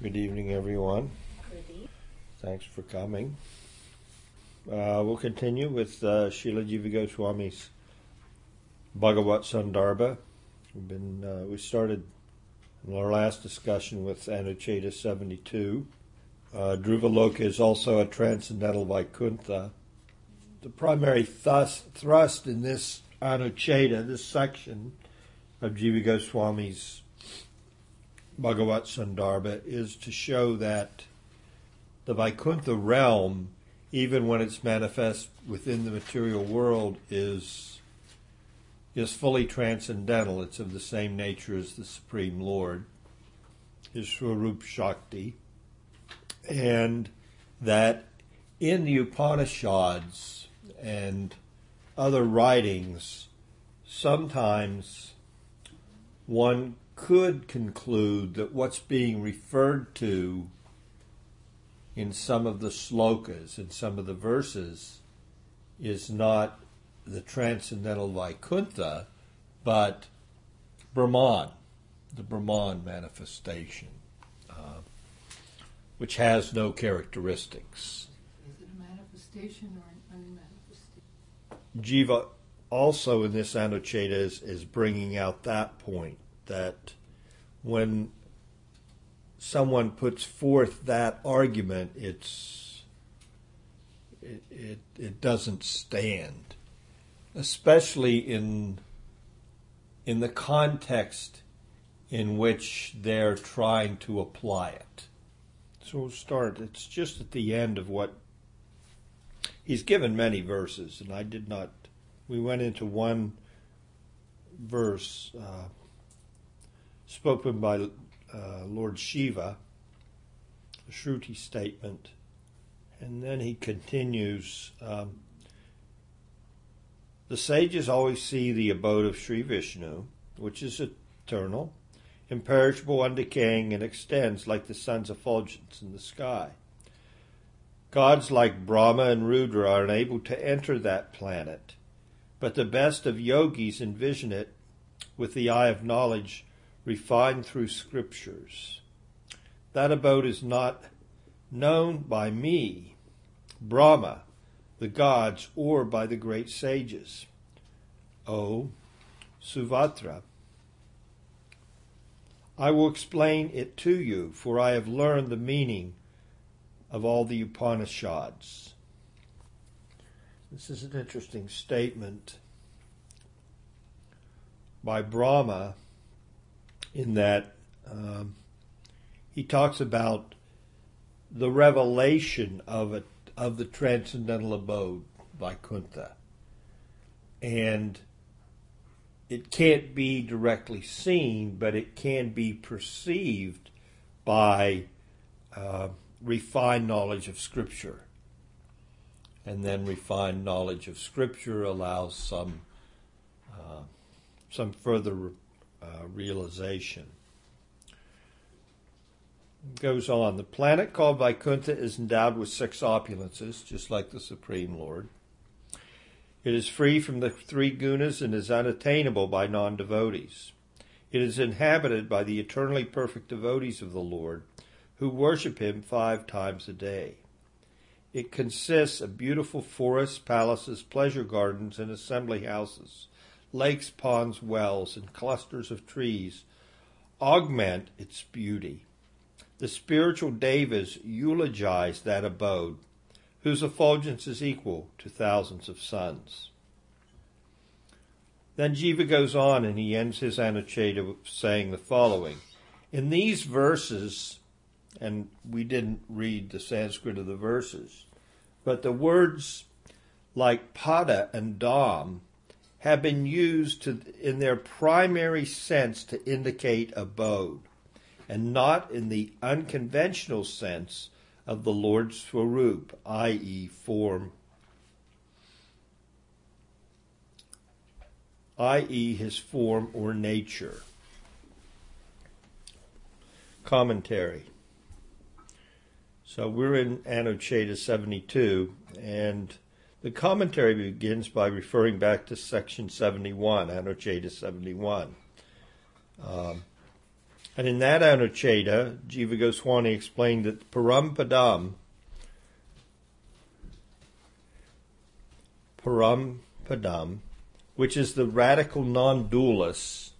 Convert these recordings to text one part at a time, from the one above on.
Good evening, everyone. Thanks for coming. Uh, we'll continue with uh, Srila Jiva Goswami's Bhagavat Sandarbha. We've been uh, we started in our last discussion with Anucheda 72. Uh, Dhruvaloka is also a transcendental Vaikuntha. The primary thus, thrust in this Anucheda, this section of Jiva Goswami's Bhagavat Sandarbha, is to show that the Vaikuntha realm, even when it's manifest within the material world, is is fully transcendental. It's of the same nature as the Supreme Lord, his Swarup Shakti, and that in the Upanishads and other writings, sometimes one could conclude that what's being referred to in some of the slokas, in some of the verses, is not the transcendental Vaikuntha, but Brahman, the Brahman manifestation, uh, which has no characteristics. Is it a manifestation or an unmanifestation? Jiva also in this Anucheda is, is bringing out that point that when someone puts forth that argument, it's it, it, it doesn't stand, especially in in the context in which they're trying to apply it. So we'll start. It's just at the end of what he's given many verses, and I did not. We went into one verse uh, spoken by uh, Lord Shiva, the Shruti statement, and then he continues. Um, the sages always see the abode of Sri Vishnu, which is eternal, imperishable, undecaying, and extends like the sun's effulgence in the sky. Gods like Brahma and Rudra are unable to enter that planet, but the best of yogis envision it with the eye of knowledge refined through scriptures. That abode is not known by me, Brahma, the gods, or by the great sages. O Suvrata, I will explain it to you, for I have learned the meaning of all the Upanishads. This is an interesting statement by Brahma in that um, he talks about the revelation of it of the transcendental abode Vaikuntha, and it can't be directly seen, but it can be perceived by uh, refined knowledge of Scripture, and then refined knowledge of Scripture allows some uh, some further uh, realization. Goes on. The planet called Vaikuntha is endowed with six opulences, just like the Supreme Lord. It is free from the three gunas and is unattainable by non devotees. It is inhabited by the eternally perfect devotees of the Lord, who worship him five times a day. It consists of beautiful forests, palaces, pleasure gardens, and assembly houses lakes, ponds, wells, and clusters of trees augment its beauty. The spiritual devas eulogize that abode, whose effulgence is equal to thousands of suns. Then Jiva goes on and he ends his Anucheda saying the following. In these verses, and we didn't read the Sanskrit of the verses, but the words like pada and dham have been used to, in their primary sense to indicate abode, and not in the unconventional sense of the Lord's Swarup, i.e., form, i.e., his form or nature. Commentary. So we're in Anucheda 72, and the commentary begins by referring back to section 71, Anucheda 71. Um, And in that Anucheda, Jiva Goswami explained that Parampadam, Parampadam, which is the radical non-dualist,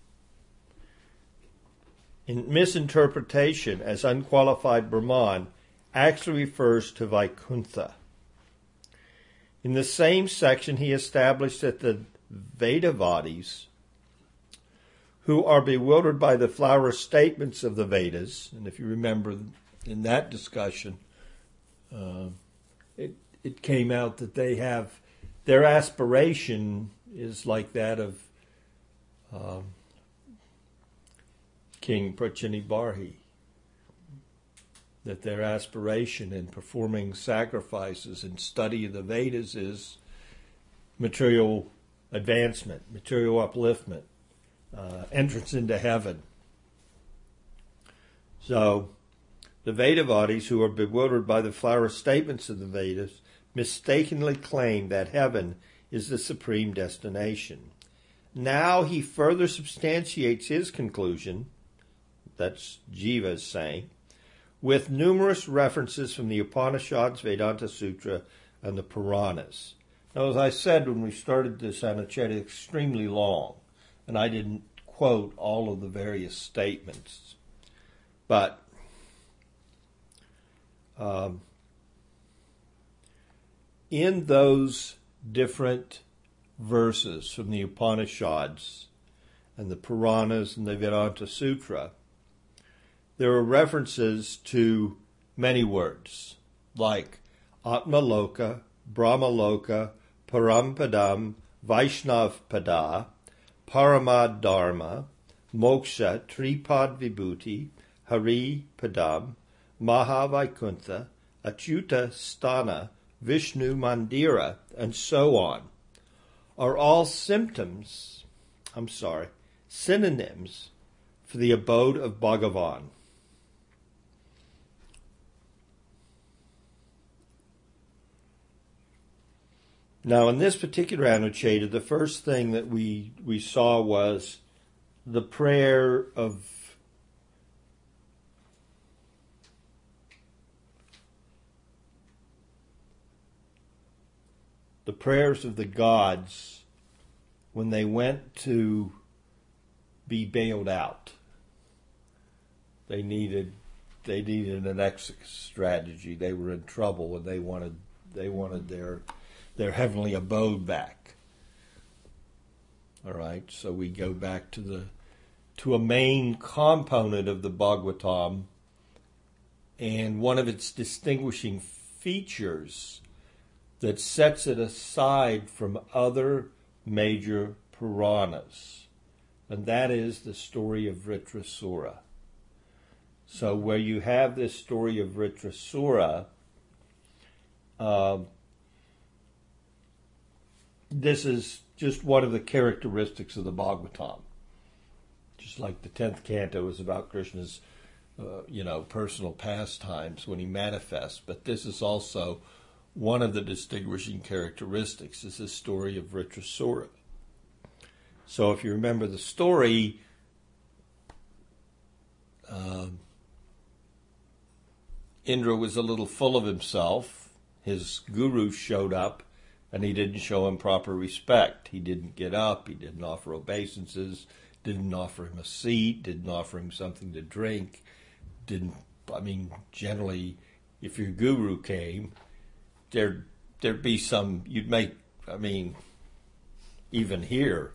in misinterpretation as unqualified Brahman, actually refers to Vaikuntha. In the same section, he established that the Vedavadis who are bewildered by the flower statements of the Vedas. And if you remember in that discussion, uh, it it came out that they have their aspiration is like that of um, King Prachini Barhi. That their aspiration in performing sacrifices and study of the Vedas is material advancement, material upliftment uh, entrance into heaven. So, the Vedavadis, who are bewildered by the flower statements of the Vedas, mistakenly claim that heaven is the supreme destination. Now he further substantiates his conclusion, that's Jiva's saying, with numerous references from the Upanishads, Vedanta Sutra, and the Puranas. Now, as I said when we started this Anucheda, extremely long and I didn't quote all of the various statements, but um, in those different verses from the Upanishads and the Puranas and the Vedanta Sutra, there are references to many words like Atmaloka, Brahmaloka, Parampadam, Vaishnav Pada, Paramad Dharma, Moksha, Tripad Vibhuti, Hari Padam, Mahavaikuntha, Achyuta Sthana, Vishnu Mandira, and so on, are all symptoms, I'm sorry, synonyms for the abode of Bhagavan. Now, in this particular annotated, the first thing that we, we saw was the prayer of the prayers of the gods when they went to be bailed out. They needed they needed an exit strategy. They were in trouble and they wanted they wanted their their heavenly abode back. All right, so we go back to the to a main component of the Bhagavatam, and one of its distinguishing features that sets it aside from other major Puranas, and that is the story of Vritrasura. So, where you have this story of Vritrasura, uh, this is just one of the characteristics of the Bhagavatam. Just like the tenth canto is about Krishna's, uh, you know, personal pastimes when he manifests, but this is also one of the distinguishing characteristics. Is the story of Vritrasura. So, if you remember the story, um, Indra was a little full of himself. His guru showed up and he didn't show him proper respect. He didn't get up, he didn't offer obeisances, didn't offer him a seat, didn't offer him something to drink, didn't I mean generally if your guru came, there there'd be some you'd make I mean even here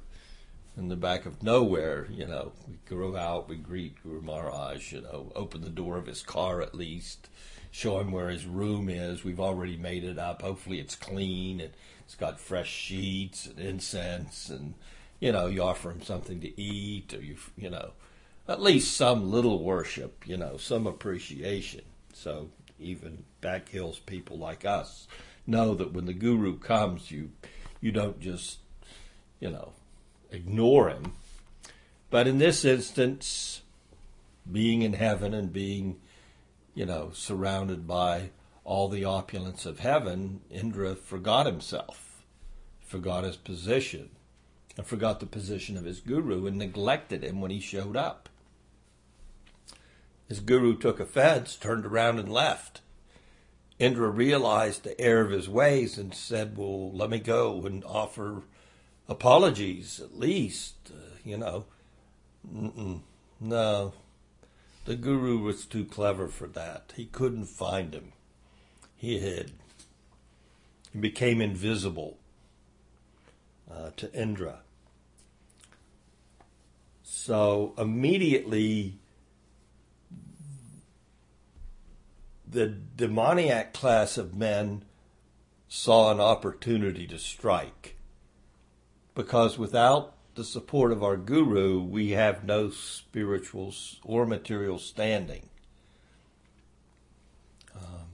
in the back of nowhere, you know, we go out, we greet Guru Maharaj, you know, open the door of his car at least, show him where his room is. We've already made it up. Hopefully it's clean and it's got fresh sheets and incense and you know, you offer him something to eat or you you know, at least some little worship, you know, some appreciation. So even back hills people like us know that when the guru comes you you don't just you know ignore him. But in this instance, being in heaven and being you know, surrounded by all the opulence of heaven, Indra forgot himself, forgot his position, and forgot the position of his guru and neglected him when he showed up. his guru took offense, turned around and left. Indra realized the error of his ways and said, Well, let me go and offer apologies at least, uh, you know. No, the guru was too clever for that. He couldn't find him. He hid. He became invisible uh, to Indra. So immediately, the demoniac class of men saw an opportunity to strike. Because without the support of our guru, we have no spiritual or material standing. Um,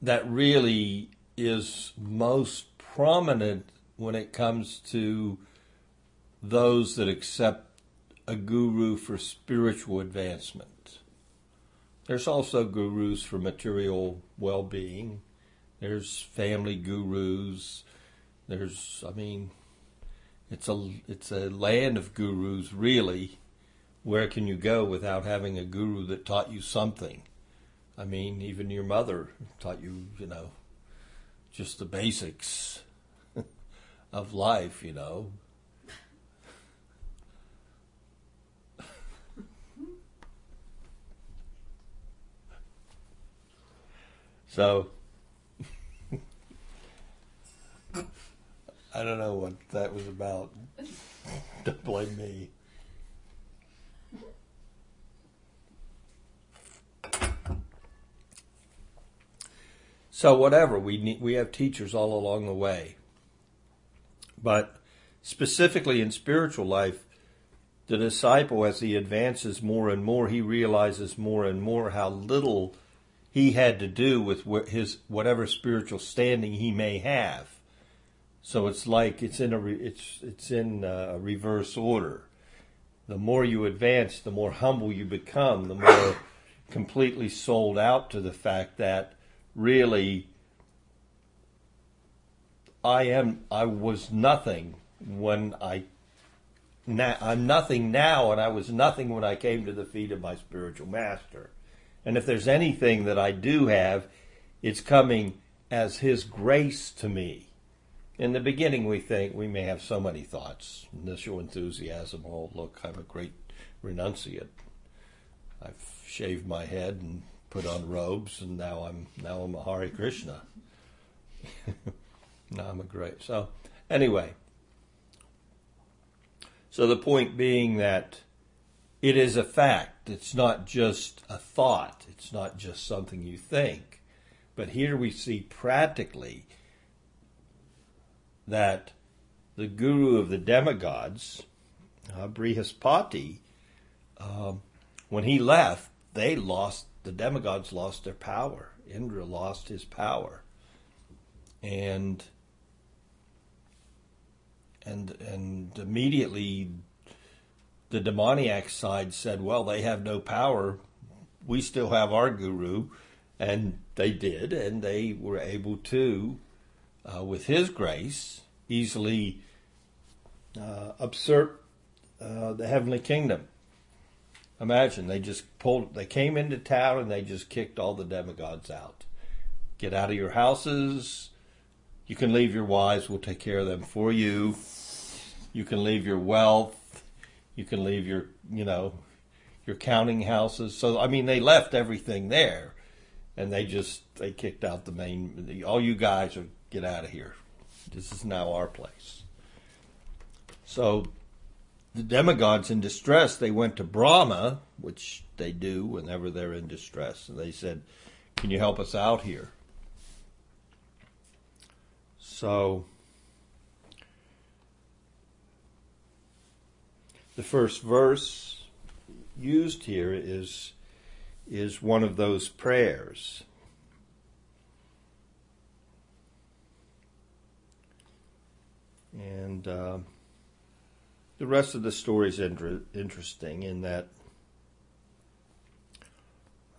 that really is most prominent when it comes to those that accept a guru for spiritual advancement. There's also gurus for material well being. There's family gurus. There's, I mean, it's a it's a land of gurus. Really, where can you go without having a guru that taught you something? I mean, even your mother taught you, you know, just the basics of life, you know. so I don't know what that was about. Don't blame me. So whatever we need, we have teachers all along the way. But specifically in spiritual life, the disciple, as he advances more and more, he realizes more and more how little he had to do with his whatever spiritual standing he may have. So it's like it's in a re, it's it's in uh, a reverse order. The more you advance, the more humble you become, the more completely sold out to the fact that really I am I was nothing when I now, I'm nothing now and I was nothing when I came to the feet of my spiritual master. And if there's anything that I do have, it's coming as his grace to me. In the beginning, we think we may have so many thoughts, initial enthusiasm. Oh, look, I'm a great renunciate. I've shaved my head and put on robes, and now I'm now I'm a Hare Krishna. now I'm a great. So anyway, so the point being that it is a fact. It's not just a thought. It's not just something you think. But here we see practically that the guru of the demigods, uh, Brihaspati, um, when he left, they lost the demigods lost their power. Indra lost his power. And and and immediately the demoniac side said, "Well, they have no power. We still have our guru." And they did, and they were able to, uh, with his grace, easily uh, usurp uh, the heavenly kingdom. Imagine they just pulled, they came into town and they just kicked all the demigods out. Get out of your houses. You can leave your wives, we'll take care of them for you. You can leave your wealth. You can leave your, you know, your counting houses. So, I mean, they left everything there and they just, they kicked out the main, all you guys are, get out of here. This is now our place. So the demigods in distress, they went to Brahma, which they do whenever they're in distress, and they said, Can you help us out here? So, the first verse used here is, is one of those prayers. And. Uh, the rest of the story is inter- interesting in that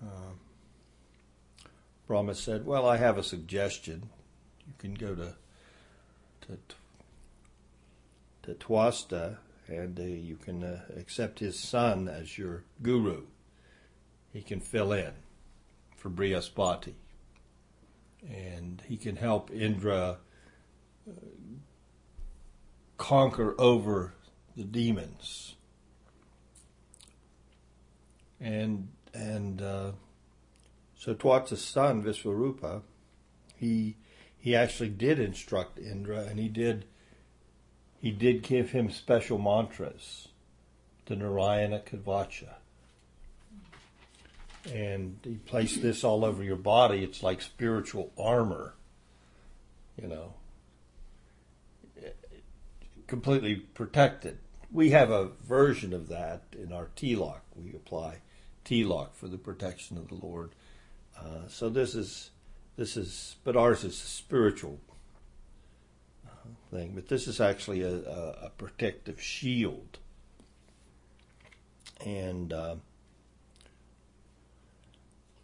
uh, Brahma said, "Well, I have a suggestion. You can go to to to Twasta and uh, you can uh, accept his son as your guru. He can fill in for Brihaspati, and he can help Indra uh, conquer over the demons. And and uh, so Twasta's son Visvarupa, he he actually did instruct Indra, and he did he did give him special mantras, the Narayana Kavacha. And he placed this all over your body. It's like spiritual armor, you know, completely protected. We have a version of that in our Tilak. We apply Tilak for the protection of the Lord. Uh, so this is this is, but ours is a spiritual uh, thing. But this is actually a, a, a protective shield, and uh,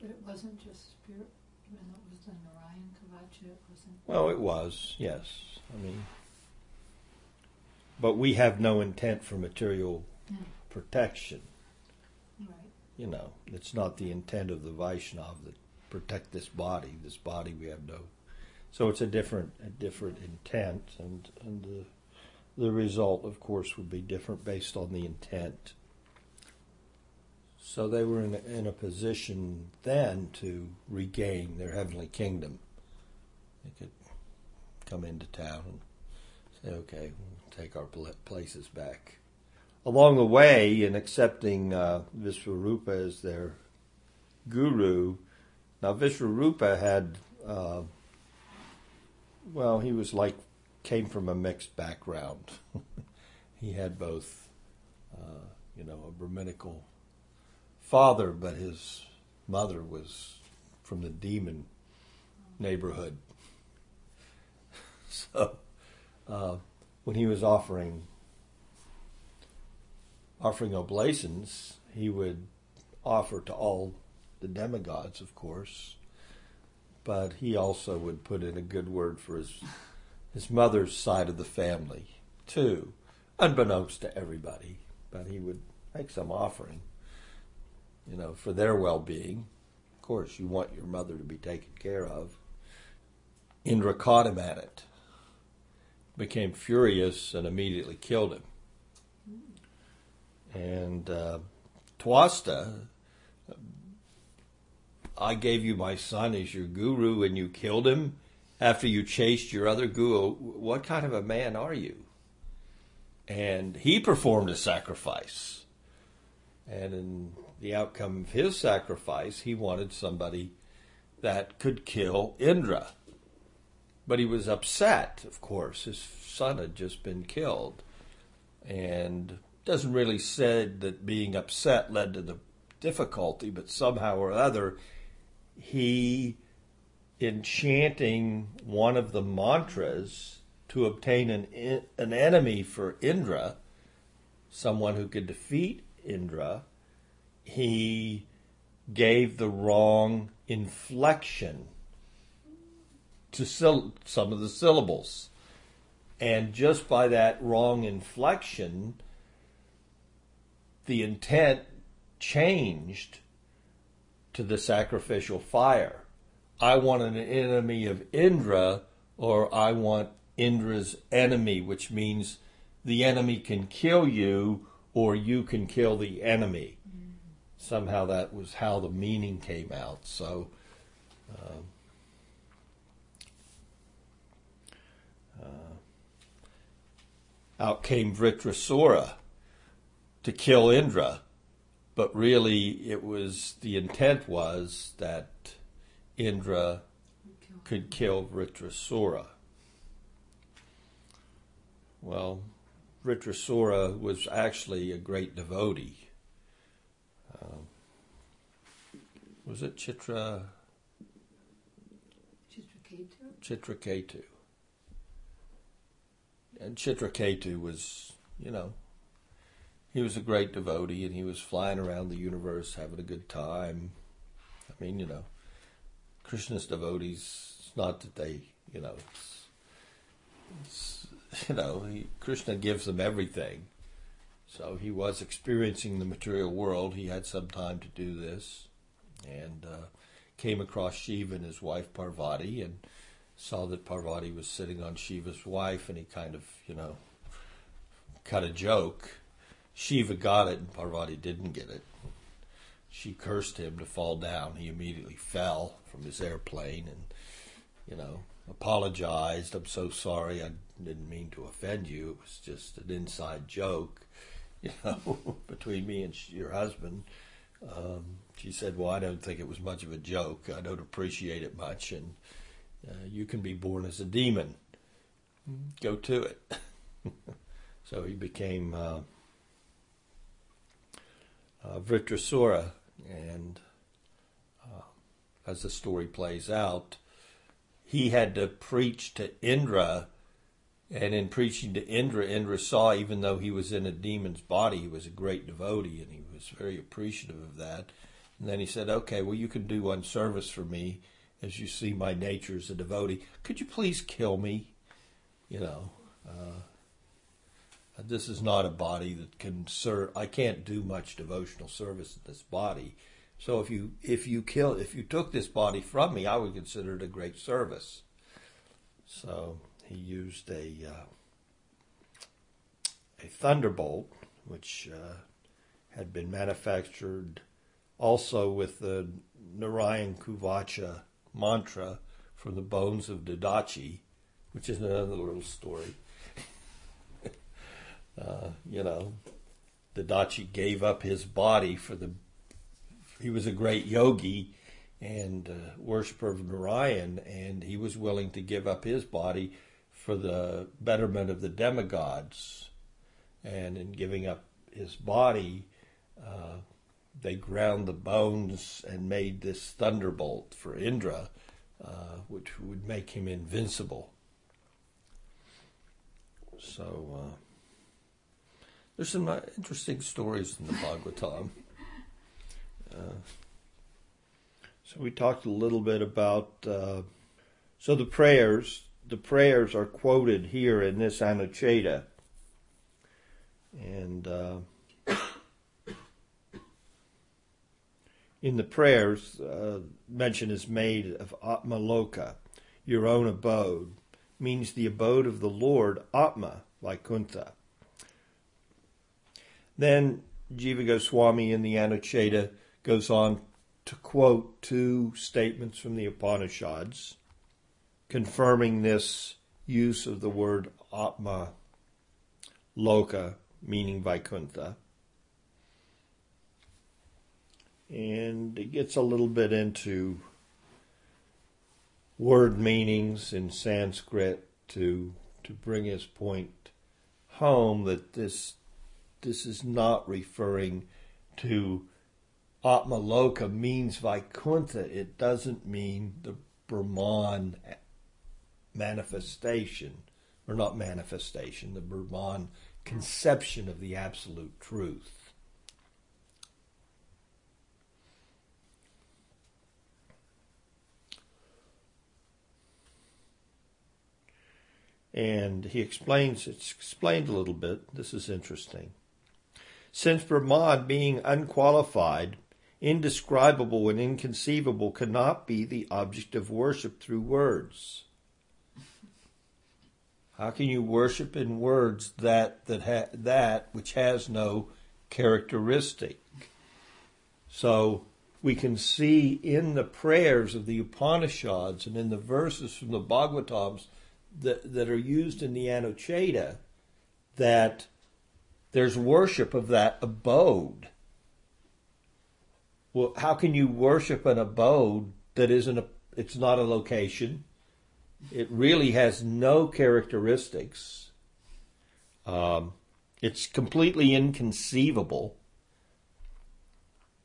But it wasn't just spirit, even though it was the Narayan Kavacha, it wasn't. well, it was yes. I mean, but we have no intent for material protection. Right. You know, it's not the intent of the Vaishnav that protect this body. This body we have no. So it's a different a different intent, and and the the result, of course, would be different based on the intent. So they were in a, in a position then to regain their heavenly kingdom. They could come into town and say, "Okay, take our places back." Along the way, in accepting uh, Visvarupa as their guru, now Visvarupa had, uh, well, he was like came from a mixed background. he had both, uh, you know, a Brahminical father, but his mother was from the demon neighborhood. so, uh, when he was offering offering oblations, he would offer to all the demigods, of course, but he also would put in a good word for his his mother's side of the family too, unbeknownst to everybody. But he would make some offering, you know, for their well-being. Of course, you want your mother to be taken care of. Indra caught him at it, became furious, and immediately killed him. And uh, Twasta, I gave you my son as your guru and you killed him after you chased your other guru. What kind of a man are you? And he performed a sacrifice. And in the outcome of his sacrifice, he wanted somebody that could kill Indra. But he was upset, of course. His son had just been killed. And doesn't really say that being upset led to the difficulty, but somehow or other, he, in chanting one of the mantras to obtain an an enemy for Indra, someone who could defeat Indra, he gave the wrong inflection to sil- some of the syllables. And just by that wrong inflection, the intent changed to the sacrificial fire. I want an enemy of Indra, or I want Indra's enemy, which means the enemy can kill you, or you can kill the enemy. Mm. Somehow that was how the meaning came out. So, um, out came Vritrasura to kill Indra, but really it was the intent was that Indra could kill Vritrasura. Well, Vritrasura was actually a great devotee. Um, was it Chitra? Chitraketu? Chitraketu. And Chitraketu was, you know, he was a great devotee and he was flying around the universe having a good time. I mean, you know, Krishna's devotees, it's not that they, you know, it's, it's, you know, he, Krishna gives them everything. So he was experiencing the material world. He had some time to do this, and uh, came across Shiva and his wife Parvati, and saw that Parvati was sitting on Shiva's wife, and he kind of, you know, cut a joke. Shiva got it, and Parvati didn't get it. She cursed him to fall down. He immediately fell from his airplane, and you know, apologized. I'm so sorry. I didn't mean to offend you. It was just an inside joke, you know, between me and your husband. Um, she said, "Well, I don't think it was much of a joke. I don't appreciate it much, and uh, you can be born as a demon. Go to it." so he became uh, uh, Vritrasura, and uh, as the story plays out, he had to preach to Indra. And in preaching to Indra, Indra saw, even though he was in a demon's body, he was a great devotee, and he was very appreciative of that. And then he said, "Okay, well, you can do one service for me, as you see my nature as a devotee. Could you please kill me? You know, uh, this is not a body that can serve. I can't do much devotional service in this body. So if you if you kill if you took this body from me, I would consider it a great service. So he used a uh, a thunderbolt, which uh, had been manufactured also with the Narayan Kavacha mantra from the bones of Dadhichi, which is another little story. uh, you know, Dadhichi gave up his body for the he was a great yogi and uh, worshiper of Narayan, and he was willing to give up his body for the betterment of the demigods. And in giving up his body, uh, they ground the bones and made this thunderbolt for Indra, uh, which would make him invincible. So uh, there's some uh, interesting stories in the Bhagavatam. Uh, so we talked a little bit about uh, so the prayers. The prayers are quoted here in this Anucheda, and in the prayers, uh, mention is made of Atmaloka, your own abode, means the abode of the Lord, Atma, Vaikuntha. Then Jiva Goswami in the Anucheda goes on to quote two statements from the Upanishads confirming this use of the word Atma Loka, meaning Vaikuntha. And it gets a little bit into word meanings in Sanskrit to to bring his point home that this this is not referring to Atmaloka means Vaikuntha. It doesn't mean the Brahman manifestation, or not manifestation, the Brahman conception of the absolute truth. And he explains, it's explained a little bit. This is interesting. Since Brahman, being unqualified, indescribable, and inconceivable, cannot be the object of worship through words. How can you worship in words that that ha- that which has no characteristic? So we can see in the prayers of the Upanishads and in the verses from the Bhagavatams that, that are used in the Anucheda that there's worship of that abode. Well, how can you worship an abode that isn't a, it's not a location? It really has no characteristics. Um, it's completely inconceivable.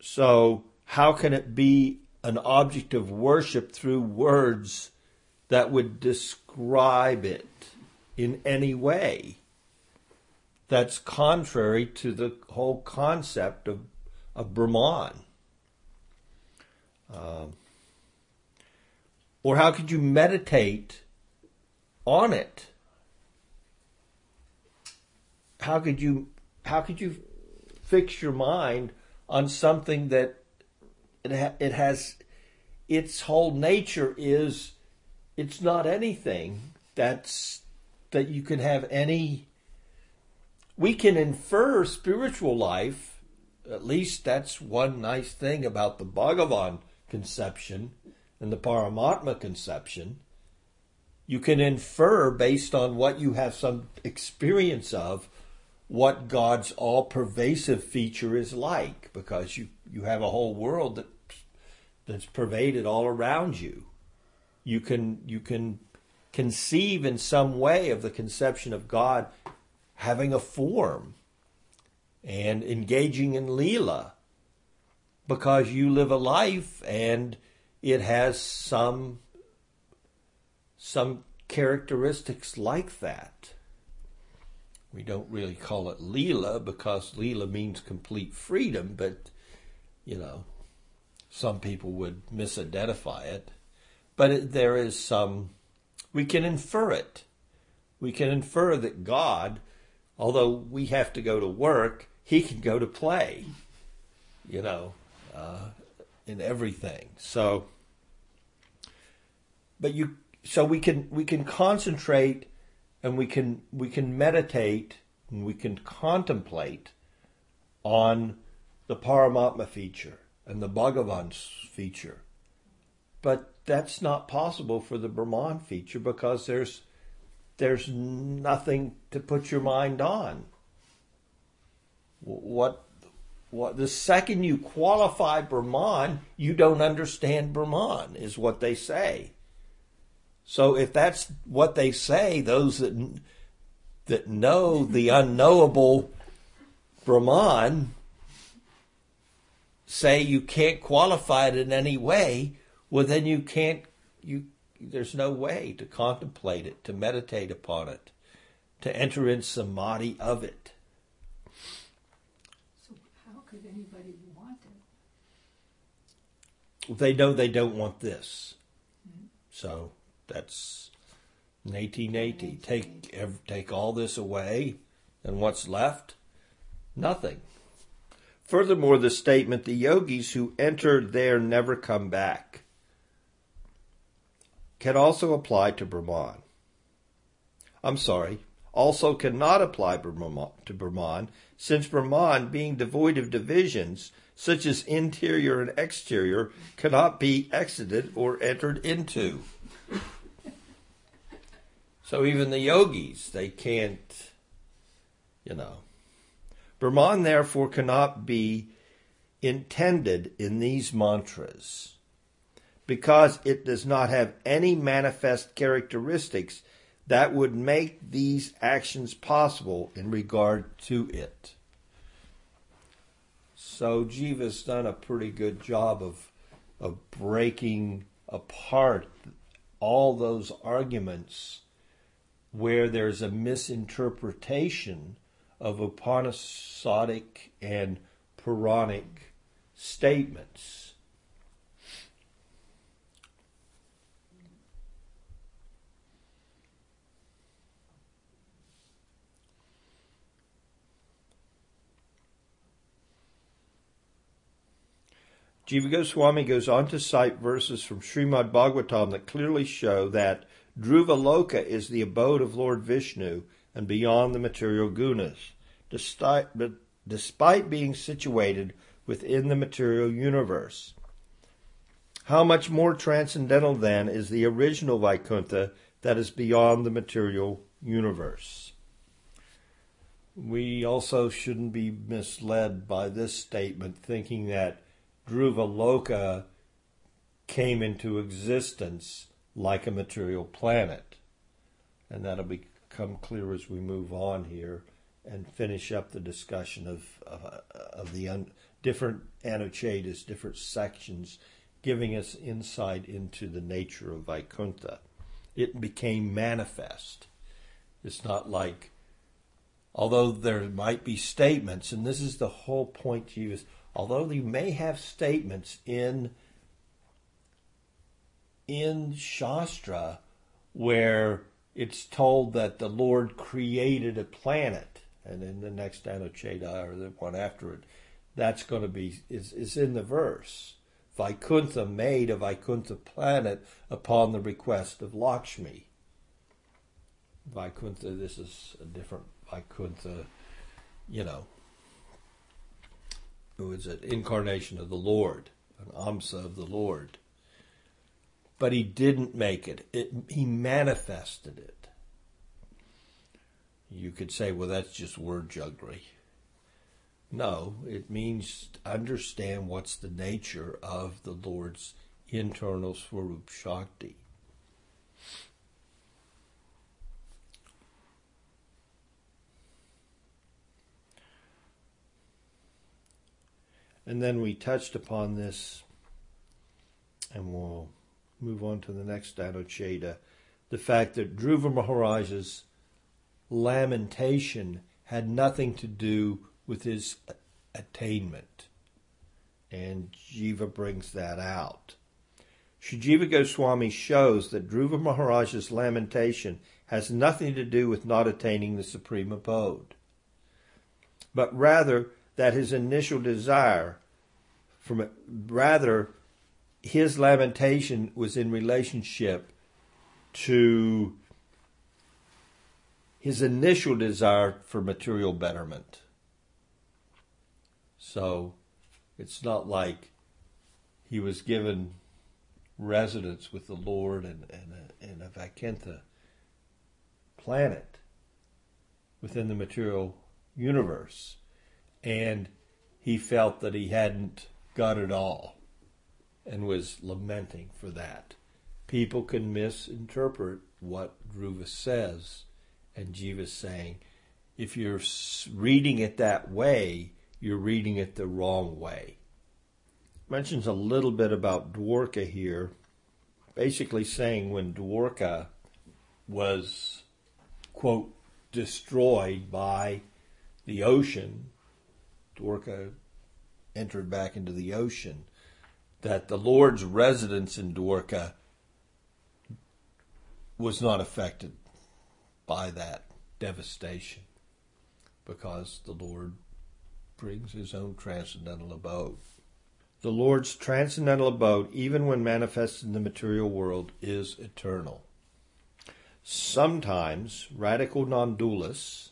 So, how can it be an object of worship through words that would describe it in any way that's contrary to the whole concept of, of Brahman. Um, or how could you meditate on it? How could you how could you fix your mind on something that it ha- it has its whole nature is it's not anything that's that you can have any we can infer spiritual life at least that's one nice thing about the bhagavan conception and the paramatma conception. You can infer based on what you have some experience of what god's all pervasive feature is like because you you have a whole world that that's pervaded all around you you can you can conceive in some way of the conception of God having a form and engaging in Leela because you live a life and it has some some characteristics like that. We don't really call it Leela because Leela means complete freedom, but you know, some people would misidentify it. But it, there is some we can infer it. We can infer that God, although we have to go to work, He can go to play, you know, uh, in everything. So, but you, so we can we can concentrate, and we can we can meditate, and we can contemplate on the Paramatma feature and the Bhagavan feature, but that's not possible for the Brahman feature because there's there's nothing to put your mind on. What what the second you qualify Brahman, you don't understand Brahman, is what they say. So if that's what they say, those that that know the unknowable Brahman say you can't qualify it in any way, well then you can't you there's no way to contemplate it to meditate upon it to enter in samadhi of it. So how could anybody want it? they know they don't want this. Hmm. So that's 1880 take ev- take all this away and what's left? Nothing. Furthermore the statement the yogis who enter there never come back can also apply to Brahman. I'm sorry, also cannot apply to Brahman, since Brahman, being devoid of divisions, such as interior and exterior, cannot be exited or entered into. So even the yogis, they can't, you know. Brahman, therefore, cannot be intended in these mantras because it does not have any manifest characteristics that would make these actions possible in regard to it. So Jiva's done a pretty good job of of breaking apart all those arguments where there's a misinterpretation of Upanishadic and Puranic statements. Jiva Goswami goes on to cite verses from Srimad Bhagavatam that clearly show that Dhruva Loka is the abode of Lord Vishnu and beyond the material gunas, despite, despite being situated within the material universe. How much more transcendental then is the original Vaikuntha that is beyond the material universe? We also shouldn't be misled by this statement thinking that Dhruva Loka came into existence like a material planet. And that'll become clear as we move on here and finish up the discussion of, of, uh, of the un, different anuchedas, different sections, giving us insight into the nature of Vaikuntha. It became manifest. It's not like, although there might be statements, and this is the whole point use although you may have statements in in Shastra where it's told that the Lord created a planet and in the next Anucheda or the one after it, that's going to be is is in the verse. Vaikuntha made a Vaikuntha planet upon the request of Lakshmi. Vaikuntha, this is a different Vaikuntha, you know, who is an incarnation of the Lord, an Amsa of the Lord. But he didn't make it. it he manifested it. You could say, well, that's just word jugglery. No, it means understand what's the nature of the Lord's internal Swarup Shakti. And then we touched upon this, and we'll move on to the next Anucheda. The fact that Dhruva Maharaj's lamentation had nothing to do with his attainment. And Jiva brings that out. Sri Jiva Goswami shows that Dhruva Maharaj's lamentation has nothing to do with not attaining the supreme abode, but rather that his initial desire from rather his lamentation was in relationship to his initial desire for material betterment. So it's not like he was given residence with the Lord and, and, a, and a Vaikuntha planet within the material universe. And he felt that he hadn't got it all and was lamenting for that. People can misinterpret what Dhruva says, and Jiva's saying, if you're reading it that way, you're reading it the wrong way. Mentions a little bit about Dwarka here, basically saying when Dwarka was, quote, destroyed by the ocean, Dwarka entered back into the ocean, that the Lord's residence in Dwarka was not affected by that devastation because the Lord brings his own transcendental abode. The Lord's transcendental abode, even when manifested in the material world, is eternal. Sometimes radical non dualists,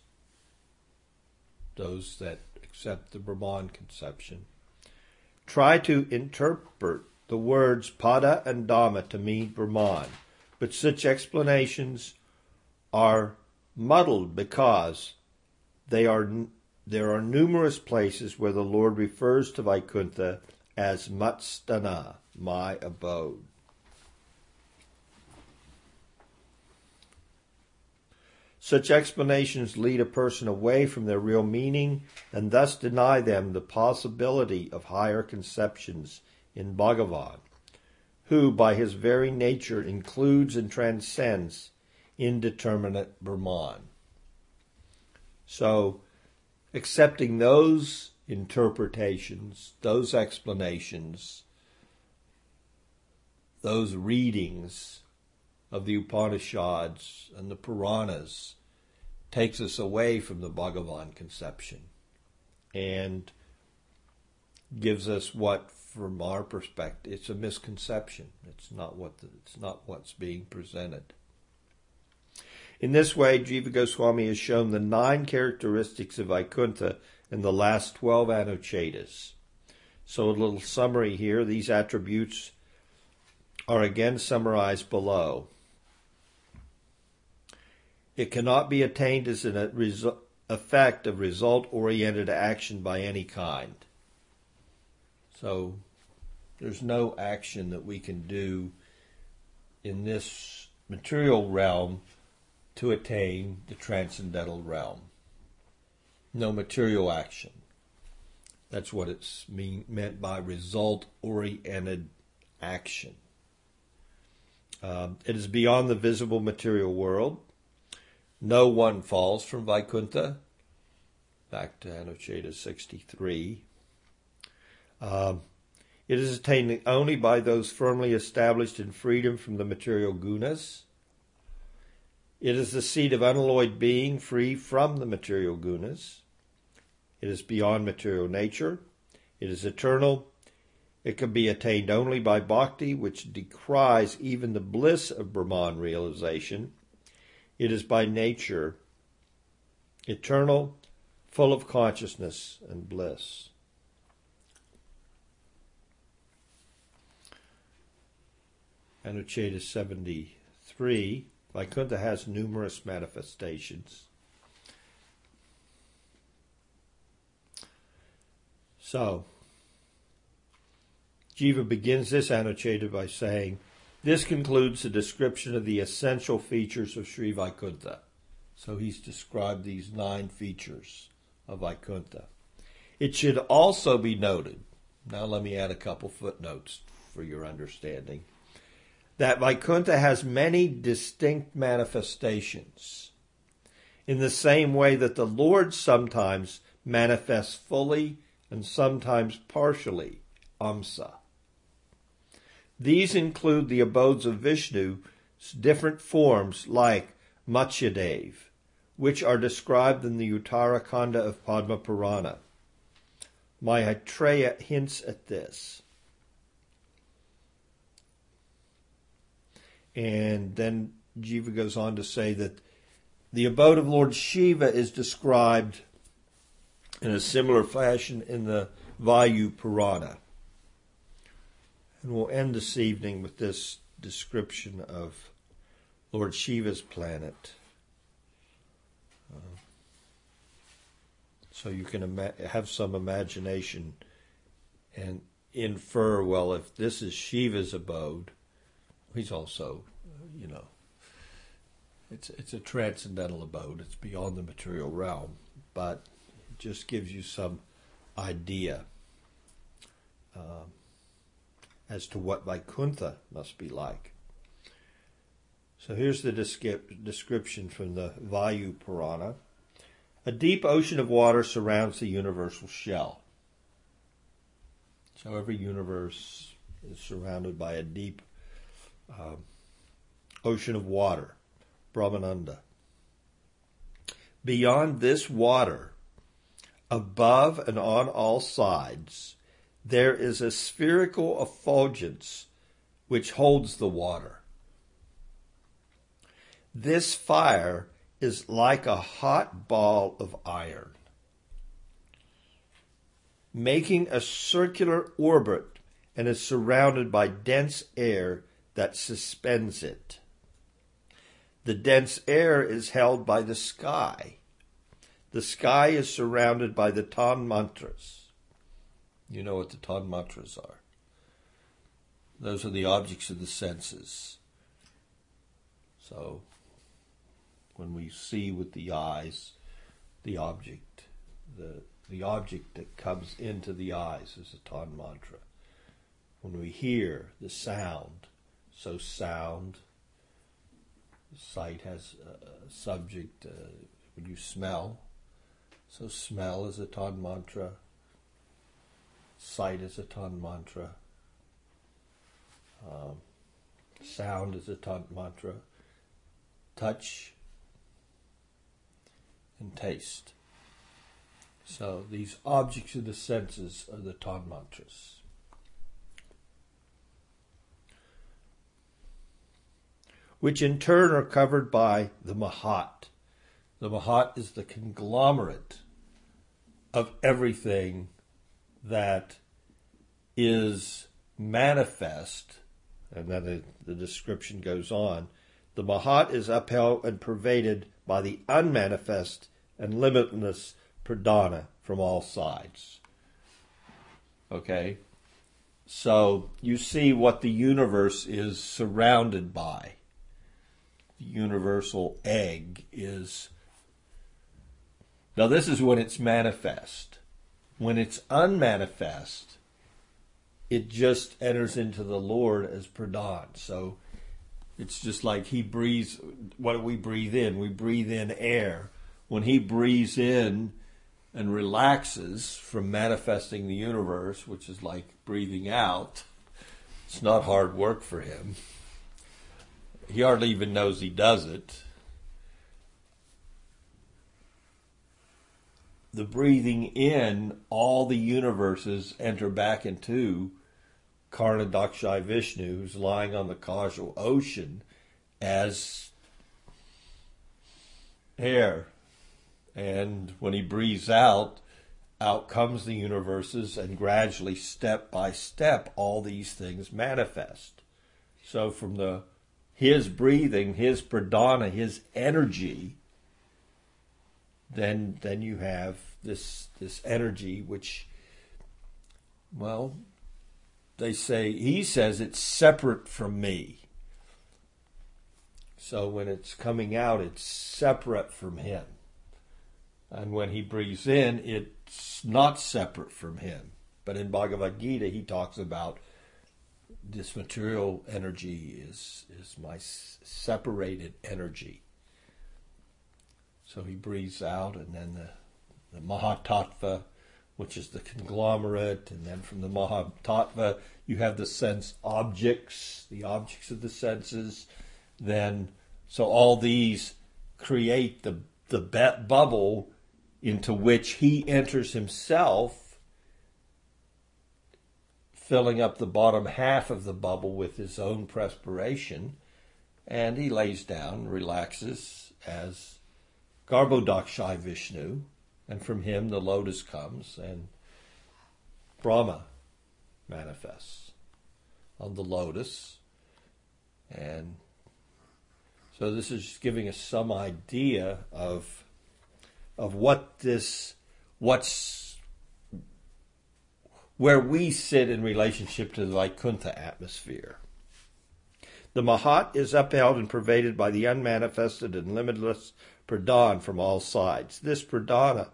those that accept the Brahman conception, try to interpret the words pada and dhama to mean Brahman, but such explanations are muddled because they are there are numerous places where the Lord refers to Vaikuntha as Matstana, my abode. Such explanations lead a person away from their real meaning and thus deny them the possibility of higher conceptions in Bhagavan, who by his very nature includes and transcends indeterminate Brahman. So, accepting those interpretations, those explanations, those readings of the Upanishads and the Puranas takes us away from the Bhagavan conception and gives us what from our perspective it's a misconception it's not what the, it's not what's being presented in this way, Jiva Goswami has shown the nine characteristics of Vaikuntha in the last 12 Anuchedas. So, a little summary here. These attributes are again summarized below. It cannot be attained as an effect of result oriented action by any kind. So, there's no action that we can do in this material realm to attain the transcendental realm. No material action. That's what it's mean, meant by result oriented action. Um, it is beyond the visible material world. No one falls from Vaikuntha. Back to Anucheda 63. Um, it is attained only by those firmly established in freedom from the material gunas It is the seat of unalloyed being free from the material gunas. It is beyond material nature. It is eternal. It can be attained only by bhakti, which decries even the bliss of Brahman realization. It is by nature eternal, full of consciousness and bliss. Anucheda 73, Vaikuntha has numerous manifestations. So, Jiva begins this Anucheda by saying, This concludes the description of the essential features of Sri Vaikuntha. So he's described these nine features of Vaikuntha. It should also be noted, now let me add a couple footnotes for your understanding, that Vaikuntha has many distinct manifestations. In the same way that the Lord sometimes manifests fully and sometimes partially, Amsa. These include the abodes of Vishnu's different forms like Matsyadev, which are described in the Uttarakhanda of Padma Purana. Maitreya hints at this. And then Jiva goes on to say that the abode of Lord Shiva is described in a similar fashion in the Vayu Purana. And we'll end this evening with this description of Lord Shiva's planet. Uh, so you can ima- have some imagination and infer, well, if this is Shiva's abode, he's also, you know, it's it's a transcendental abode. It's beyond the material realm, but it just gives you some idea um, as to what Vaikuntha must be like. So here's the description from the Vayu Purana. A deep ocean of water surrounds the universal shell. So every universe is surrounded by a deep uh, ocean of water, Brahmananda. Beyond this water, above and on all sides, there is a spherical effulgence which holds the water. This fire is like a hot ball of iron, making a circular orbit and is surrounded by dense air that suspends it. The dense air is held by the sky. The sky is surrounded by the Tanmatras. You know what the Tanmatras are. Those are the objects of the senses. So, when we see with the eyes the object, the, the object that comes into the eyes is a Tanmatra. When we hear the sound, so sound, sight has a subject. Uh, when you smell, so smell is a Tanmatra. Sight is a Tanmatra. Um, sound is a Tan mantra. Touch and taste. So these objects of the senses are the Tanmatras. which in turn are covered by the Mahat. The Mahat is the conglomerate of everything that is manifest, and then the description goes on. The Mahat is upheld and pervaded by the unmanifest and limitless pradhana from all sides. Okay? So you see what the universe is surrounded by The universal egg is. Now, this is when it's manifest. When it's unmanifest, it just enters into the Lord as pradhan. So it's just like He breathes. What do we breathe in? We breathe in air. When He breathes in and relaxes from manifesting the universe, which is like breathing out, it's not hard work for Him he hardly even knows he does it. The breathing in, all the universes enter back into Karanodakashayi Vishnu, who's lying on the causal ocean, as air. And when he breathes out, out comes the universes, and gradually, step by step, all these things manifest. So from the his breathing, his pradhana, his energy, then then you have this this energy which well they say he says it's separate from me. So when it's coming out it's separate from him. And when he breathes in it's not separate from him. But in Bhagavad Gita he talks about this material energy is is my separated energy. So he breathes out, and then the, the Mahatattva, which is the conglomerate, and then from the Mahatattva you have the sense objects, the objects of the senses. Then, so all these create the the bubble into which he enters himself filling up the bottom half of the bubble with his own perspiration, and he lays down, relaxes as Garbhodakashayi Vishnu, and from him the lotus comes, and Brahma manifests on the lotus, and so this is giving us some idea of of what this what's where we sit in relationship to the Vaikuntha atmosphere. The Mahat is upheld and pervaded by the unmanifested and limitless pradhan from all sides. This pradhana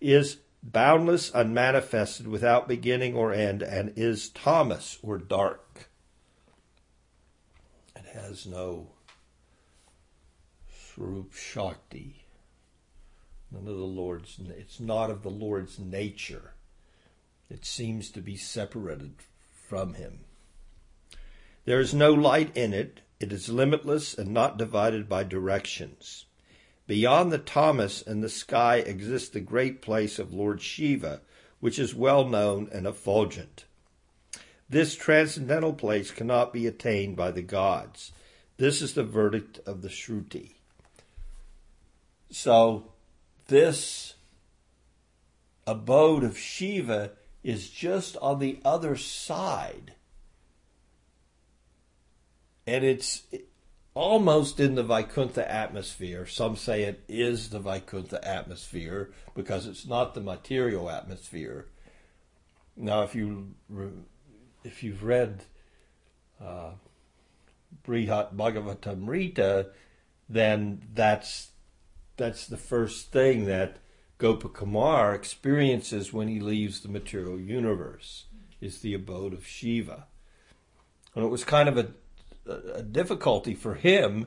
is boundless, unmanifested, without beginning or end, and is Tamas or dark. It has no Swarup Shakti. None of the Lord's, it's not of the Lord's nature. It seems to be separated from him. There is no light in it. It is limitless and not divided by directions. Beyond the Tamas and the sky exists the great place of Lord Shiva, which is well known and effulgent. This transcendental place cannot be attained by the gods. This is the verdict of the Shruti. So, this abode of Shiva is just on the other side. And it's almost in the Vaikuntha atmosphere. Some say it is the Vaikuntha atmosphere because it's not the material atmosphere. Now, if you if you've read uh, Brihat Bhagavatamrita, then that's that's the first thing that Gopakumar experiences when he leaves the material universe is the abode of Shiva. And it was kind of a, a difficulty for him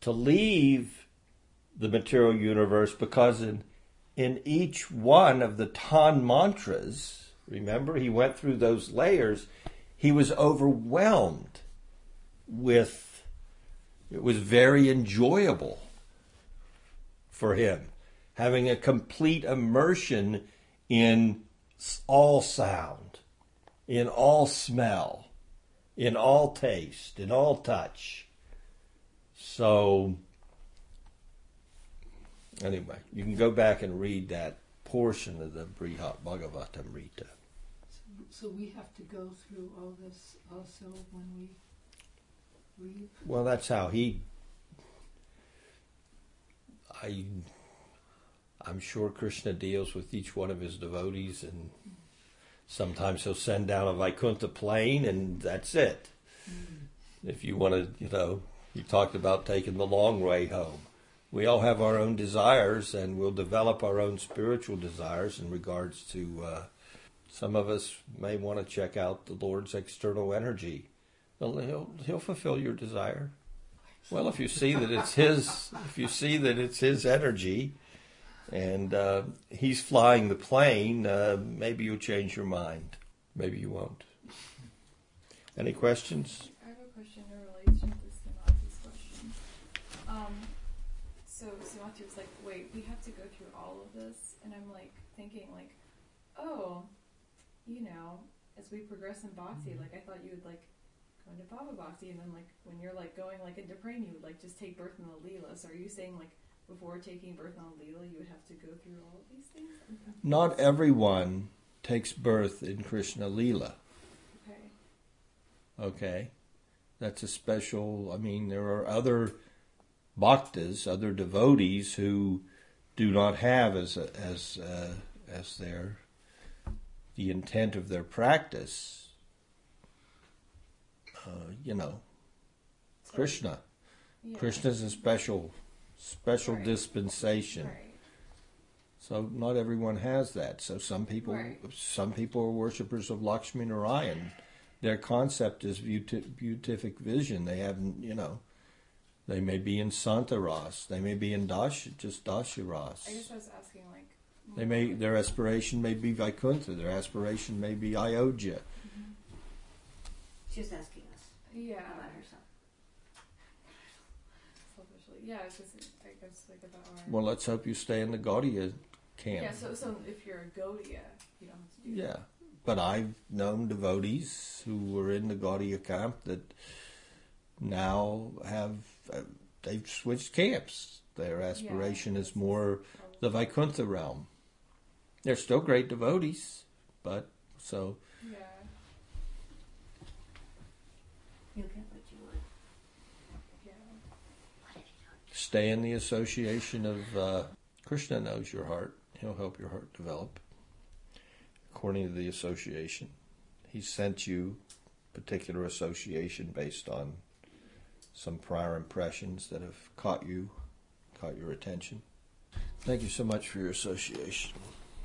to leave the material universe because in in each one of the Tanmatras, remember he went through those layers, he was overwhelmed with it was very enjoyable for him having a complete immersion in all sound, in all smell, in all taste, in all touch. So, anyway, you can go back and read that portion of the Brihat Bhagavatamrita. So, so we have to go through all this also when we read? Well, that's how he. I I'm sure Krishna deals with each one of his devotees, and mm-hmm. Sometimes he'll send down a Vaikuntha plane, and that's it. Mm. If you want to, you know, you talked about taking the long way home. We all have our own desires, and we'll develop our own spiritual desires in regards to. Uh, some of us may want to check out the Lord's external energy. He'll, he'll fulfill your desire. Well, if you see that it's his, if you see that it's his energy, and uh, he's flying the plane, uh, maybe you'll change your mind. Maybe you won't. Any questions? I have a question in relation to Sinaji's question. Um, so so Sumatsu was like, wait, we have to go through all of this, and I'm like thinking like, oh, you know, as we progress in bhakti, like I thought you would like go into Bhava Bhakti, and then like when you're like going like into praying, you would like just take birth in the Leela. So are you saying like before taking birth on Leela, you would have to go through all of these things? Not everyone takes birth in Krishna Lila. Okay. Okay, that's a special. I mean, there are other bhaktas, other devotees who do not have as a, as uh, as their the intent of their practice. Uh, you know, Krishna. Yeah. Krishna's a special special Right. dispensation. Right. So not everyone has that. So some people, Right. some people are worshippers of Lakshmi Narayan. Their concept is beati- beatific vision. They have, you know, they may be in Santaras. They may be in Dash, just Dasharas. I guess I was asking like. They may, their aspiration may be Vaikuntha. Their aspiration may be Ayodhya. Mhm. She's asking us Yeah. about herself. Selfishly, yeah. It's just Like about our. Well, let's hope you stay in the Gaudiya camp. yeah. So so if you're a Gaudiya, you don't have to do. Yeah, but I've known devotees who were in the Gaudiya camp that now have uh, they've switched camps. Their aspiration is more the Vaikuntha realm. They're still great devotees, but so Yeah. You get what you want. Yeah. Stay in the association of uh, Krishna knows your heart. He'll help your heart develop according to the association. He sent you particular association based on some prior impressions that have caught you, caught your attention. Thank you so much for your association.